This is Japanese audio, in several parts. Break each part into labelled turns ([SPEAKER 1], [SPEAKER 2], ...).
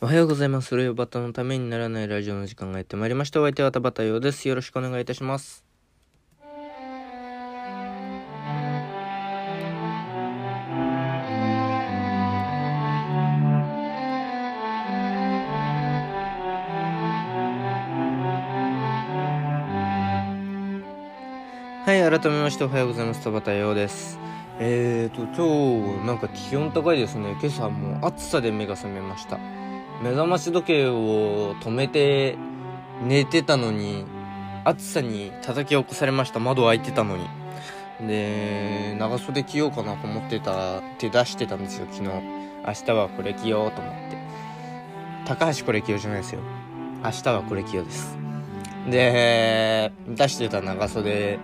[SPEAKER 1] おはようございます。それをバタのためにならないラジオの時間がやってまいりました。お相手は田バタよです。よろしくお願いいたします。はい、改めましておはようございます。田バタよです。えーと、今日、なんか気温高いですね。今朝もう暑さで目が覚めました。目覚まし時計を止めて寝てたのに、暑さに叩き起こされました。窓開いてたのに。で、長袖着ようかなと思ってた、手出してたんですよ、昨日。明日はこれ着ようと思って。高橋これ着ようじゃないですよ。明日はこれ着ようです。で、出してた長袖、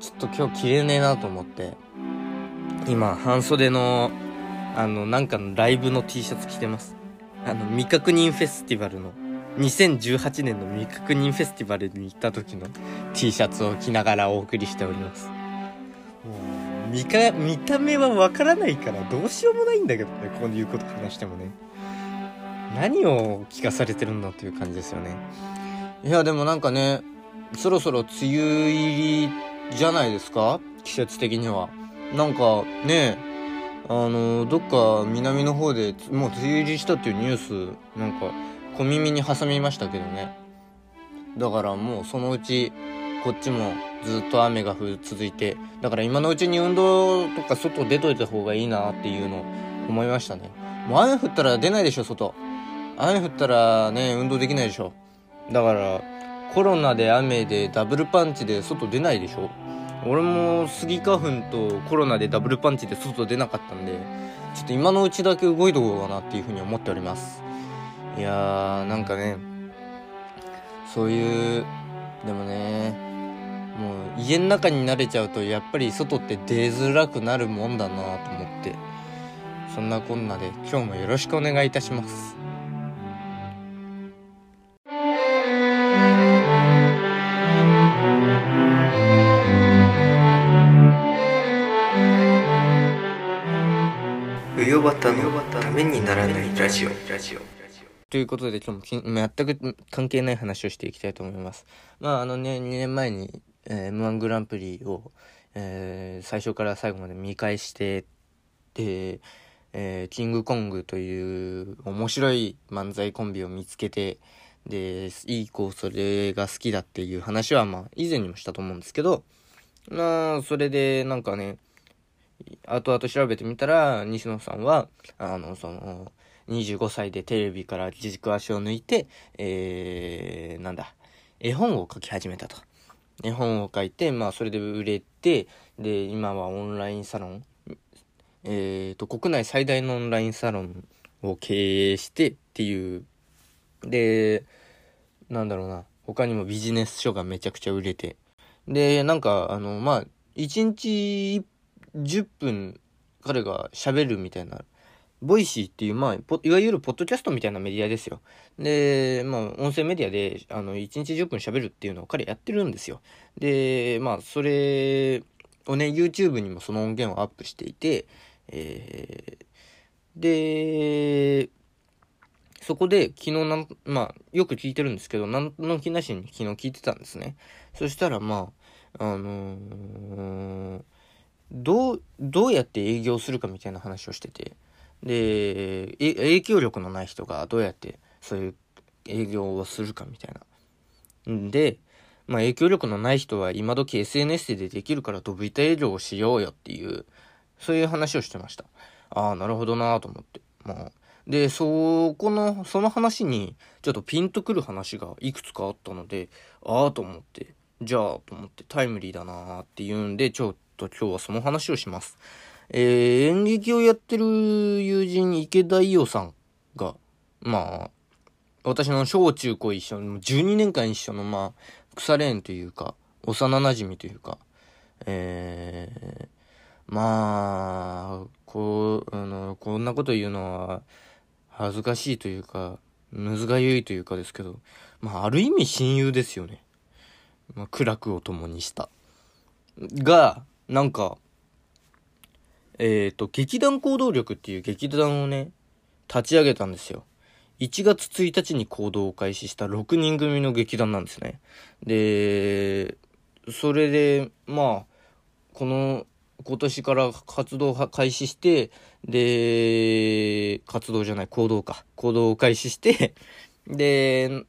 [SPEAKER 1] ちょっと今日着れねえなと思って、今、半袖の、あの、なんかのライブの T シャツ着てます。あの、未確認フェスティバルの、2018年の未確認フェスティバルに行った時の T シャツを着ながらお送りしております。もう、見か、見た目はわからないからどうしようもないんだけどね、こういうこと話してもね。何を聞かされてるんだっていう感じですよね。いや、でもなんかね、そろそろ梅雨入りじゃないですか？季節的には。なんかね、あの、どっか南の方でもう梅雨入りしたっていうニュース、なんか小耳に挟みましたけどね。だからもうそのうち、こっちもずっと雨が降続いて、だから今のうちに運動とか外出といた方がいいなっていうの思いましたね。もう雨降ったら出ないでしょ、外。雨降ったらね、運動できないでしょ。だから、コロナで雨でダブルパンチで外出ないでしょ俺もスギ花粉とコロナでダブルパンチで外出なかったんで、ちょっと今のうちだけ動いとこうかなっていうふうに思っております。いやー、なんかね、そういう、でもね、もう家の中に慣れちゃうとやっぱり外って出づらくなるもんだなと思って、そんなこんなで今日もよろしくお願いいたします。
[SPEAKER 2] うよばたのためにならないラジオ。
[SPEAKER 1] ということで今日もき全く関係ない話をしていきたいと思います。まああのね、2年前に、えー、M1 グランプリを、えー最初から最後まで見返して、で、えーキングコングという面白い漫才コンビを見つけて、で、いい子それが好きだっていう話はまあ以前にもしたと思うんですけど、まあそれでなんかね、後々調べてみたら、西野さんは、あの、その、25歳でテレビから軸足を抜いて、えー、なんだ、絵本を書き始めたと。絵本を書いて、まあ、それで売れて、で、今はオンラインサロン、えーと、国内最大のオンラインサロンを経営してっていう、で、なんだろうな、他にもビジネス書がめちゃくちゃ売れて、で、なんか、あの、まあ、1日1 10分彼が喋るみたいな、 Voicy っていう、まあ、いわゆるポッドキャストみたいなメディアですよ。で、まあ、音声メディアで、あの、1日10分喋るっていうのを彼やってるんですよ。で、まあ、それをね、YouTube にもその音源をアップしていて、えー、で、そこで昨日なん、まあ、よく聞いてるんですけど、なんの気なしに昨日聞いてたんですね。そしたら、まあ、あのーどう、どうやって営業するかみたいな話をしてて、で、影響力のない人がどうやってそういう営業をするかみたいな。んで、まあ影響力のない人は今時 SNS でできるからドブ板営業をしようよっていう、そういう話をしてました。ああ、なるほどなと思って。まあ、で、そこの、その話に、ちょっとピンとくる話がいくつかあったので、ああと思って、じゃあと思ってタイムリーだなっていうんで、ちょっと今日はその話をします。えー、演劇をやってる友人、池田伊代さんが、まあ、私の小中高一緒の、12年間一緒の、まあ、腐れ縁というか、幼馴染というか、えー、まあ、こう、あの、こんなこと言うのは、恥ずかしいというか、むずがゆいというかですけど、まあ、ある意味親友ですよね。まあ、苦楽を共にした。が、なんか、えっ、と、劇団行動力っていう劇団をね、立ち上げたんですよ。1月1日に行動を開始した6人組の劇団なんですね。で、それで、まあ、この、今年から活動を開始して、で、活動じゃない、行動か。行動を開始して、で、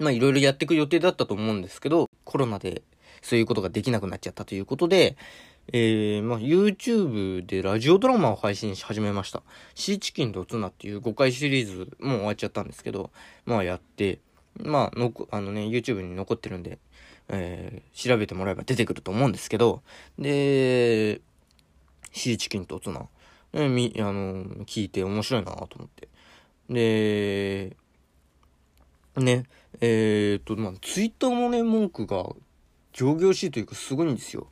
[SPEAKER 1] まあいろいろやっていく予定だったと思うんですけど、コロナでそういうことができなくなっちゃったということで、えー、まあ YouTube でラジオドラマを配信し始めました。シーチキンとツナっていう5回シリーズ、もう終わっちゃったんですけど、まあやって、まあのあのね、YouTube に残ってるんで、えー、調べてもらえば出てくると思うんですけど、で、シーチキンとツナ、えー、み、あの、聞いて面白いなと思って。で、ね、えー、っと、まあ、ツイッターのね、文句が、行々しいというかすごいんですよ。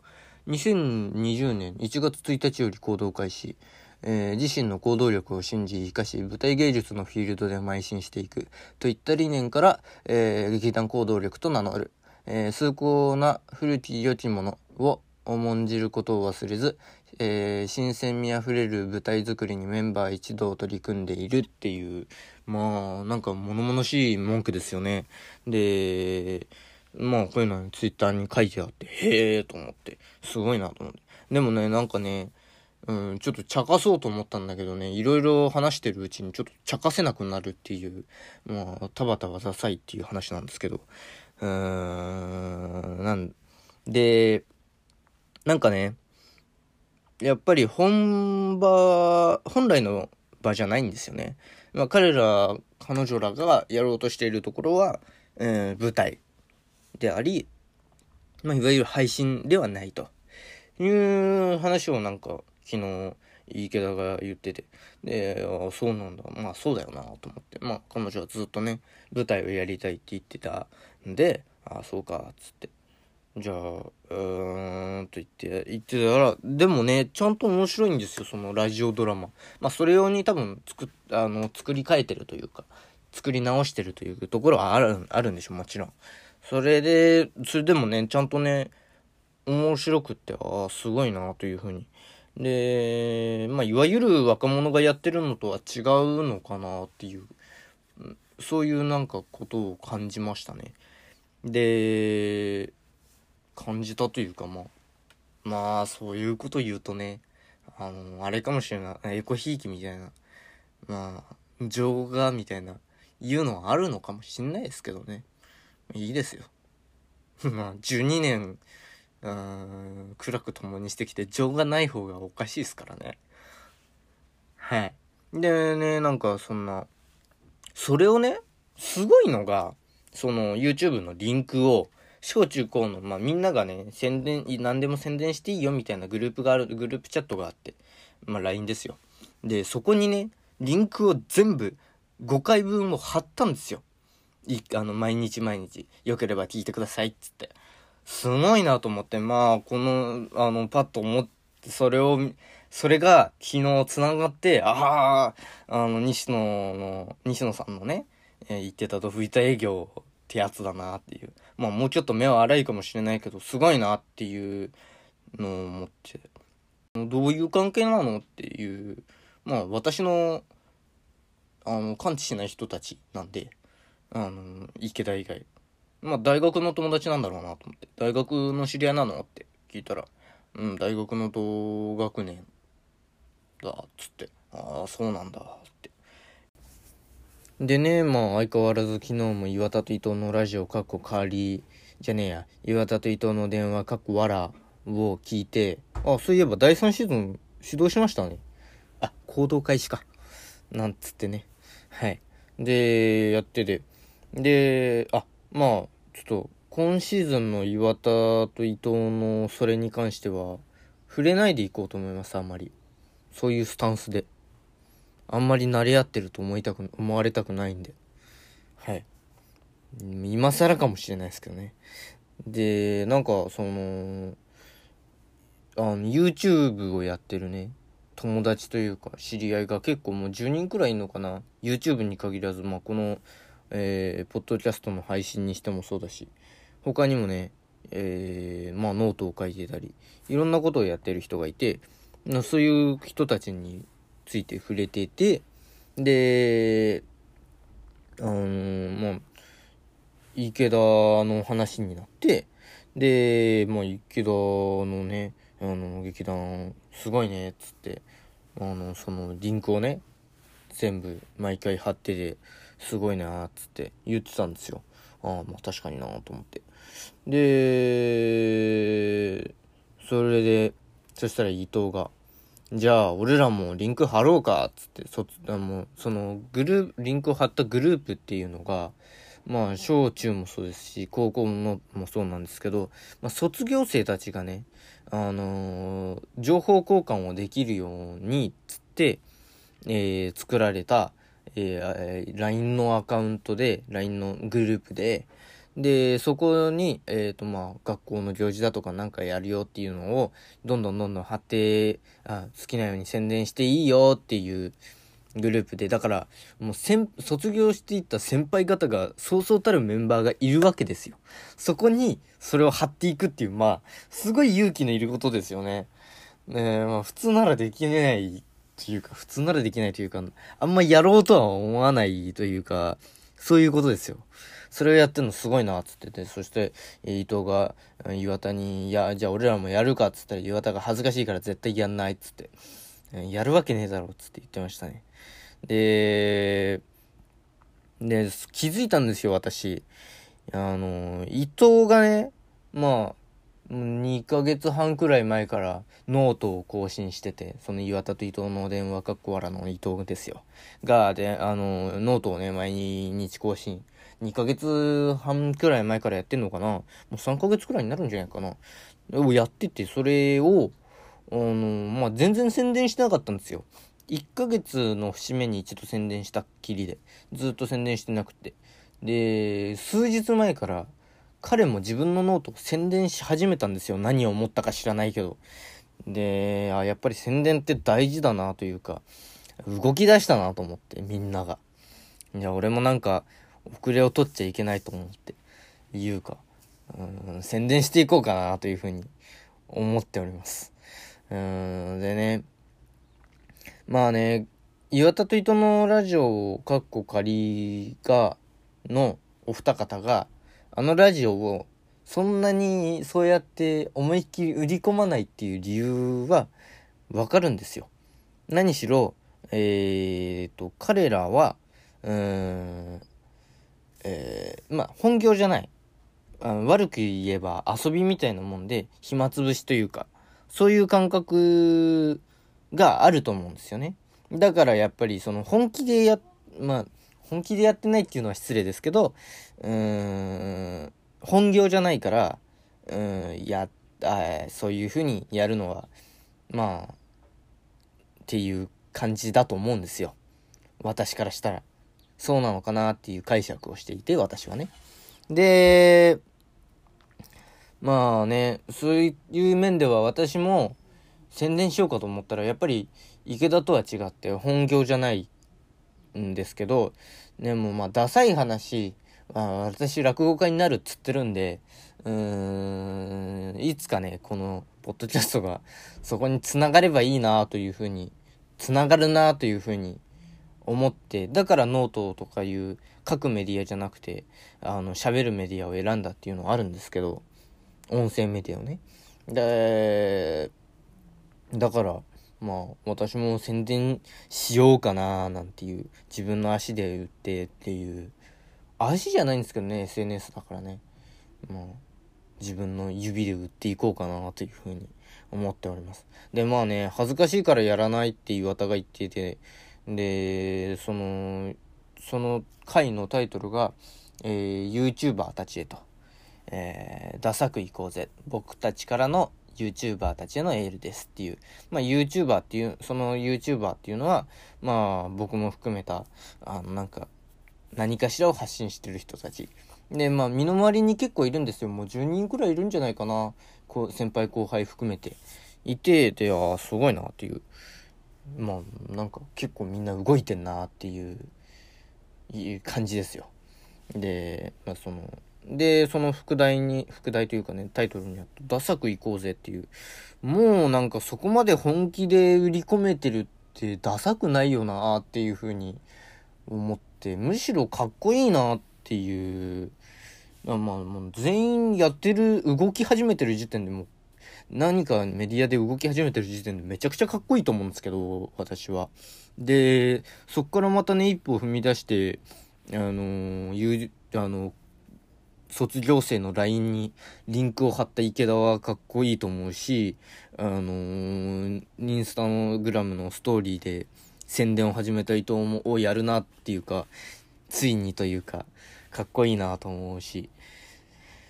[SPEAKER 1] 2020年1月1日より行動開始。えー、自身の行動力を信じ生かし舞台芸術のフィールドで邁進していくといった理念から、えー、劇団行動力と名乗る、えー、崇高な古き良きものを重んじることを忘れず、えー、新鮮味あふれる舞台作りにメンバー一同取り組んでいるっていうまあなんか物々しい文句ですよねでまあこういうのツイッターに書いてあってへえと思ってすごいなと思ってでもねなんかねうん、ちょっと茶化そうと思ったんだけどね、いろいろ話してるうちにちょっと茶化せなくなるっていう、まあ、たばたばダサいっていう話なんですけど、うーん、なんで、なんかね、やっぱり本場、本来の場じゃないんですよね。まあ彼ら、彼女らがやろうとしているところは、えー、舞台であり、まあいわゆる配信ではないという話をなんか昨日池田が言ってて、で、そうなんだ。まあそうだよなと思って。まあ彼女はずっとね、舞台をやりたいって言ってたんで、ああ、そうか、つって。じゃあ、うーんと言って、言ってたら、でもね、ちゃんと面白いんですよ、そのラジオドラマ。まあ、それ用に多分、作、あの、作り変えてるというか、作り直してるというところはある、あるんでしょ、もちろん。それで、それでもね、ちゃんとね、面白くって、ああ、すごいなというふうに。で、まあ、いわゆる若者がやってるのとは違うのかなっていう、そういうなんかことを感じましたね。で、感じたというかまあまあそういうこと言うとねあのあれかもしれないエコひいきみたいなまあ情がみたいな言うのはあるのかもしんないですけどねいいですよ まあ12年うん苦楽共にしてきて情がない方がおかしいですからねはいでねなんかそんなそれをねすごいのがその YouTube のリンクを小中高の、まあ、みんながね、宣伝、何でも宣伝していいよみたいなグループがある、グループチャットがあって、まあ、LINE ですよ。で、そこにね、リンクを全部、5回分を貼ったんですよ。いあの、毎日毎日、よければ聞いてくださいっつって。すごいなと思って、まあ、この、あの、パッと思って、それを、それが昨日繋がって、ああ、あの、西野の、西野さんのね、えー、言ってたと吹いた営業ってやつだなっていう。まあもうちょっと目は荒いかもしれないけど、すごいなっていうのを思って、どういう関係なのっていう、まあ私の、あの、感知しない人たちなんで、あの、池田以外。まあ大学の友達なんだろうなと思って、大学の知り合いなのって聞いたら、うん、大学の同学年だ、っつって、ああ、そうなんだ、ってでね、まあ相変わらず昨日も岩田と伊藤のラジオかっこ代わりじゃねえや、岩田と伊藤の電話かっこわらを聞いて、あ、そういえば第3シーズン始動しましたね。あ、行動開始か。なんつってね。はい。で、やってて。で、あ、まあ、ちょっと、今シーズンの岩田と伊藤のそれに関しては、触れないでいこうと思います、あんまり。そういうスタンスで。あんまり慣れ合ってると思いたく、思われたくないんで。はい。今更かもしれないですけどね。で、なんか、その、あの、YouTube をやってるね、友達というか、知り合いが結構もう10人くらいいるのかな。YouTube に限らず、まあ、この、えー、ポッドキャストの配信にしてもそうだし、他にもね、えー、まあ、ノートを書いてたり、いろんなことをやってる人がいて、そういう人たちについて触れてて、で、あのー、まあ、池田の話になって、で、まあ、池田のね、あの、劇団、すごいね、っつって、あの、その、リンクをね、全部、毎回貼ってて、すごいな、つって言ってたんですよ。ああ、まあ確かにな、と思って。で、それで、そしたら伊藤が、じゃあ、俺らもリンク貼ろうかっ、つって、そ、あの、その、グループ、リンクを貼ったグループっていうのが、まあ、小中もそうですし、高校のもそうなんですけど、まあ、卒業生たちがね、あのー、情報交換をできるようにっ、つって、えー、作られた、えー、LINE のアカウントで、LINE のグループで、で、そこに、えっ、ー、と、まあ、学校の行事だとかなんかやるよっていうのを、どんどんどんどん貼って、あ好きなように宣伝していいよっていう、グループで、だから、もう先、卒業していった先輩方が、そうそうたるメンバーがいるわけですよ。そこに、それを貼っていくっていう、まあ、すごい勇気のいることですよね。ねえ、まあ、普通ならできないというか、普通ならできないというか、あんまやろうとは思わないというか、そういうことですよ。それをやってんのすごいな、つってて、そして、伊藤が、岩田に、いや、じゃあ俺らもやるか、つったら、岩田が恥ずかしいから絶対やんない、つって、やるわけねえだろ、つって言ってましたね。で、で、気づいたんですよ、私。あの、伊藤がね、まあ、2ヶ月半くらい前からノートを更新してて、その岩田と伊藤の電話かっこわらの伊藤ですよ。が、で、あの、ノートをね、毎日更新。2ヶ月半くらい前からやってんのかなもう3ヶ月くらいになるんじゃないかなをやってて、それを、あの、まあ、全然宣伝してなかったんですよ。1ヶ月の節目に一度宣伝したっきりで、ずっと宣伝してなくて。で、数日前から彼も自分のノートを宣伝し始めたんですよ。何を思ったか知らないけど。で、あ、やっぱり宣伝って大事だなというか、動き出したなと思って、みんなが。いや、俺もなんか、遅れを取っちゃいけないと思って、言うか、うん、宣伝していこうかなというふうに思っております。うん、でね、まあね、岩田と糸のラジオ、かっこ仮が、のお二方が、あのラジオをそんなにそうやって思いっきり売り込まないっていう理由はわかるんですよ。何しろ、えーと、彼らは、うーん、えー、まあ、本業じゃない。あの悪く言えば遊びみたいなもんで、暇つぶしというか、そういう感覚があると思うんですよね。だからやっぱりその本気でや、まあ、本気でやってないっていうのは失礼ですけど、うーん、本業じゃないから、うん、や、あそういうふうにやるのは、まあ、っていう感じだと思うんですよ。私からしたら。そうなのかなっていう解釈をしていて、私はね。で、まあね、そういう面では私も、宣伝しようかと思ったら、やっぱり池田とは違って本業じゃないんですけど、でもまあ、ダサい話、あ私落語家になるっつってるんで、うーん、いつかね、この、ポッドキャストが、そこに繋がればいいなというふうに、繋がるなというふうに思って、だからノートとかいう書くメディアじゃなくて、あの、喋るメディアを選んだっていうのはあるんですけど、音声メディアをね。で、だから、まあ、私も宣伝しようかななんていう、自分の足で売ってっていう、足じゃないんですけどね、SNS だからね。まあ、自分の指で売っていこうかなというふうに思っております。で、まあね、恥ずかしいからやらないって岩田が言ってて、で、その、その回のタイトルが、えー、YouTuber たちへと、えー、ダサく行こうぜ。僕たちからの YouTuber たちへのエールですっていう。まあ YouTuber っていう、その YouTuber っていうのは、まあ僕も含めた、あのなんか、何かしらを発信してる人たち。で、まあ身の回りに結構いるんですよ。もう10人くらいいるんじゃないかな。こう、先輩後輩含めて。いて、で、ああ、すごいなっていう。まあ、なんか結構みんな動いてんなっていう、いう感じですよ。で、まあその、で、その副題に、副題というかね、タイトルにあった、ダサく行こうぜっていう。もうなんかそこまで本気で売り込めてるってダサくないよなっていう風に思ってむしろかっこいいなっていうまあもう全員やってる動き始めてる時点でもう何かメディアで動き始めてる時点でめちゃくちゃかっこいいと思うんですけど私は。でそっからまたね一歩踏み出してあのー、あの卒業生の LINE にリンクを貼った池田はかっこいいと思うし、あのー、インスタグラムのストーリーで宣伝を始めた伊藤をやるなっていうか、ついにというか、かっこいいなと思うし、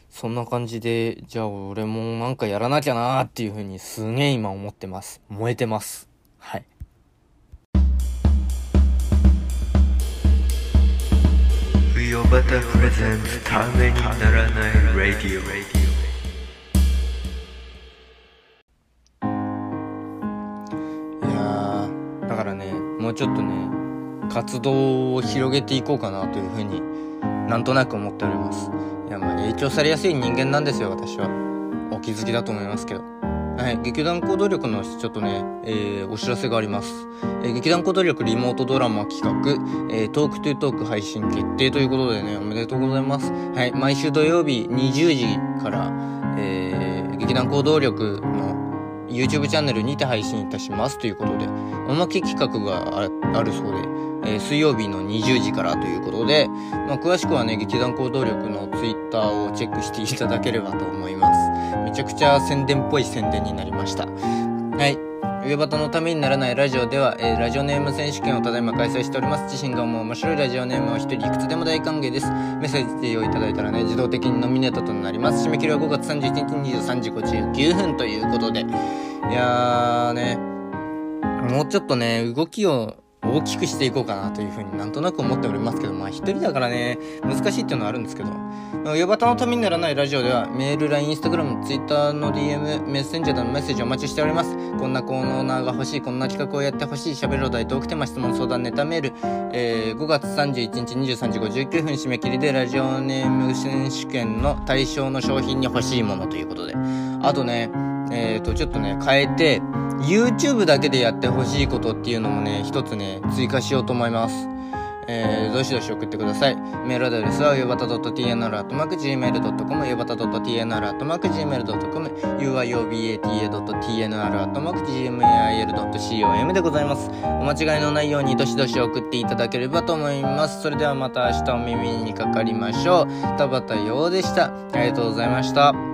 [SPEAKER 1] そんな感じで、じゃあ俺もなんかやらなきゃなっていう風にすげえ今思ってます。燃えてます。はい。
[SPEAKER 2] ヨバタプレゼンツためにならないラディオ
[SPEAKER 1] いやだからねもうちょっとね活動を広げていこうかなというふうになんとなく思っております。いやまあ影響されやすい人間なんですよ私は。お気づきだと思いますけど。はい、劇団行動力のちょっとね、えー、お知らせがあります。えー、劇団行動力リモートドラマ企画、えー、トークトゥートーク配信決定ということでね、おめでとうございます。はい、毎週土曜日20時から、えー、劇団行動力の YouTube チャンネルにて配信いたしますということで、おまけ企画があるそうで、えー、水曜日の20時からということで、まあ、詳しくはね、劇団行動力の Twitter をチェックしていただければと思います。めちゃくちゃ宣伝っぽい宣伝になりました。はい。上端のためにならないラジオでは、えー、ラジオネーム選手権をただいま開催しております。自身が思う面白いラジオネームを一人いくつでも大歓迎です。メッセージをいただいたらね、自動的にノミネートとなります。締め切りは5月31日23時59分ということで。いやーね、もうちょっとね、動きを大きくしていこうかなというふうになんとなく思っておりますけど、まあ一人だからね、難しいっていうのはあるんですけど、ヨバタのためにならないラジオでは、メール、LINE、Instagram、Twitter の DM、メッセンジャーでのメッセージをお待ちしております。こんなコーナーが欲しい、こんな企画をやってほしい、喋るお題、トークテーマ、質問、相談、ネタメール、えー、5月31日23時59分締め切りで、ラジオネーム選手権の対象の商品に欲しいものということで。あとね、えっ、ー、と、ちょっとね、変えて、YouTube だけでやってほしいことっていうのもね、一つね、追加しようと思います。えー、どしどし送ってください。メールアドレスは、ゆばた .tnr.gmail.com、ゆばた .tnr.gmail.com、yuabata.tnr.gmail.com でございます。お間違いのないようにどしどし送っていただければと思います。それではまた明日お耳にかかりましょう。田畑陽でした。ありがとうございました。